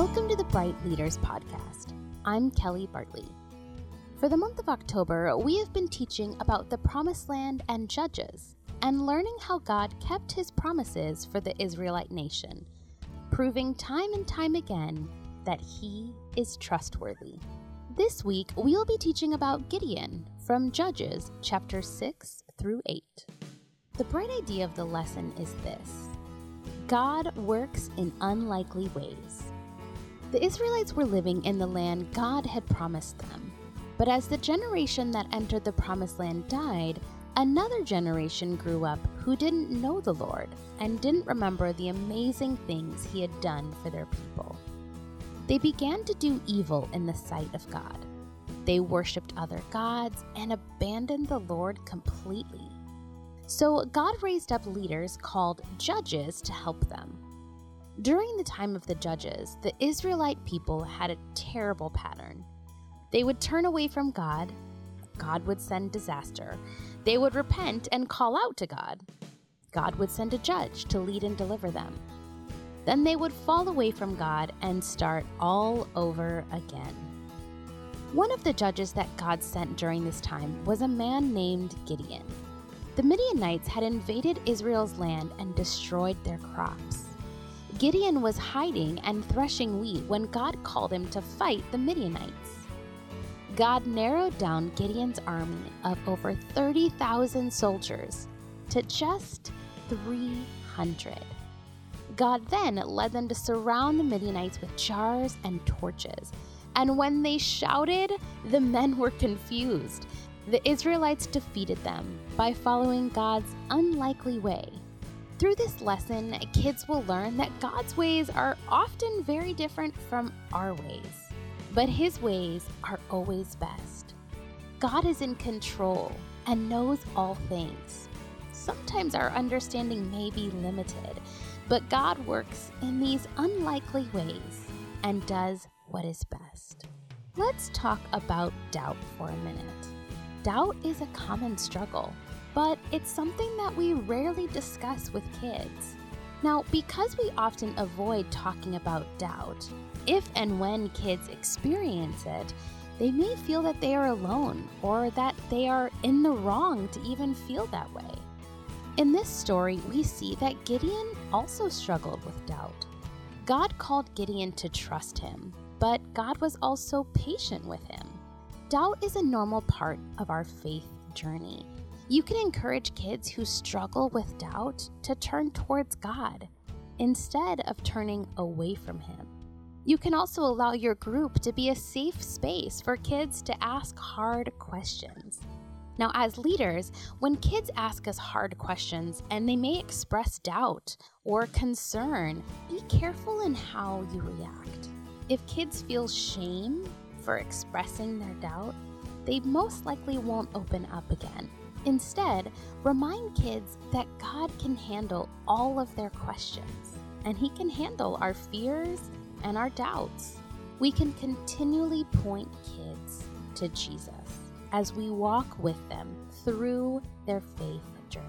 Welcome to the Bright Leaders Podcast. I'm Kelly Bartley. For the month of October, we have been teaching about the Promised Land and Judges and learning how God kept his promises for the Israelite nation, proving time and time again that he is trustworthy. This week, we'll be teaching about Gideon from Judges chapter 6 through 8. The bright idea of the lesson is this God works in unlikely ways. The Israelites were living in the land God had promised them. But as the generation that entered the promised land died, another generation grew up who didn't know the Lord and didn't remember the amazing things he had done for their people. They began to do evil in the sight of God. They worshiped other gods and abandoned the Lord completely. So God raised up leaders called judges to help them. During the time of the judges, the Israelite people had a terrible pattern. They would turn away from God, God would send disaster. They would repent and call out to God. God would send a judge to lead and deliver them. Then they would fall away from God and start all over again. One of the judges that God sent during this time was a man named Gideon. The Midianites had invaded Israel's land and destroyed their crops. Gideon was hiding and threshing wheat when God called him to fight the Midianites. God narrowed down Gideon's army of over 30,000 soldiers to just 300. God then led them to surround the Midianites with jars and torches. And when they shouted, the men were confused. The Israelites defeated them by following God's unlikely way. Through this lesson, kids will learn that God's ways are often very different from our ways, but His ways are always best. God is in control and knows all things. Sometimes our understanding may be limited, but God works in these unlikely ways and does what is best. Let's talk about doubt for a minute. Doubt is a common struggle but it's something that we rarely discuss with kids. Now, because we often avoid talking about doubt, if and when kids experience it, they may feel that they are alone or that they are in the wrong to even feel that way. In this story, we see that Gideon also struggled with doubt. God called Gideon to trust him, but God was also patient with him. Doubt is a normal part of our faith journey. You can encourage kids who struggle with doubt to turn towards God instead of turning away from Him. You can also allow your group to be a safe space for kids to ask hard questions. Now, as leaders, when kids ask us hard questions and they may express doubt or concern, be careful in how you react. If kids feel shame for expressing their doubt, they most likely won't open up again. Instead, remind kids that God can handle all of their questions, and He can handle our fears and our doubts. We can continually point kids to Jesus as we walk with them through their faith journey.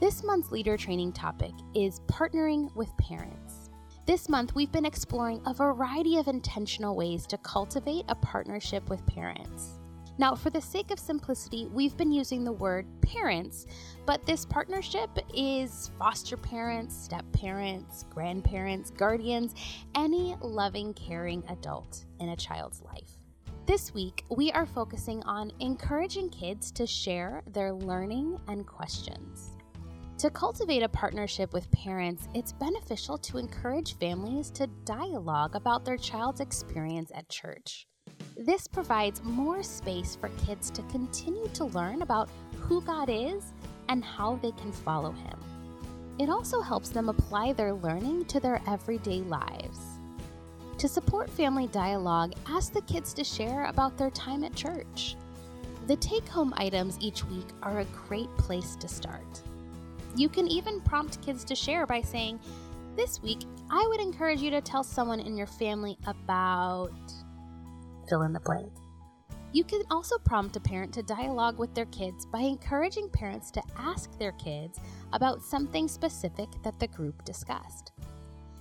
This month's leader training topic is partnering with parents. This month, we've been exploring a variety of intentional ways to cultivate a partnership with parents. Now, for the sake of simplicity, we've been using the word parents, but this partnership is foster parents, step parents, grandparents, guardians, any loving, caring adult in a child's life. This week, we are focusing on encouraging kids to share their learning and questions. To cultivate a partnership with parents, it's beneficial to encourage families to dialogue about their child's experience at church. This provides more space for kids to continue to learn about who God is and how they can follow Him. It also helps them apply their learning to their everyday lives. To support family dialogue, ask the kids to share about their time at church. The take home items each week are a great place to start. You can even prompt kids to share by saying, This week, I would encourage you to tell someone in your family about fill in the blank. You can also prompt a parent to dialogue with their kids by encouraging parents to ask their kids about something specific that the group discussed.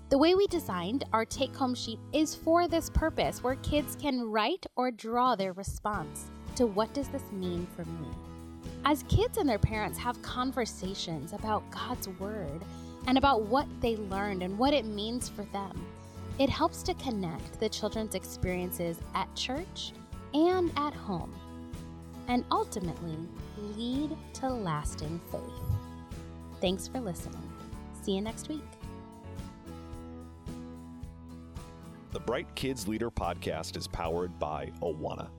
The way we designed our take home sheet is for this purpose, where kids can write or draw their response to what does this mean for me? As kids and their parents have conversations about God's Word and about what they learned and what it means for them, it helps to connect the children's experiences at church and at home, and ultimately lead to lasting faith. Thanks for listening. See you next week. The Bright Kids Leader podcast is powered by Awana.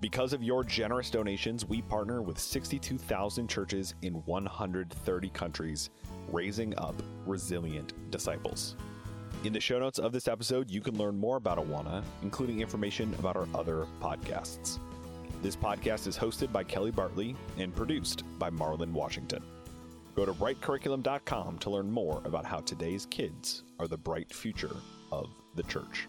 Because of your generous donations, we partner with 62,000 churches in 130 countries, raising up resilient disciples. In the show notes of this episode, you can learn more about Awana, including information about our other podcasts. This podcast is hosted by Kelly Bartley and produced by Marlon Washington. Go to brightcurriculum.com to learn more about how today's kids are the bright future of the church.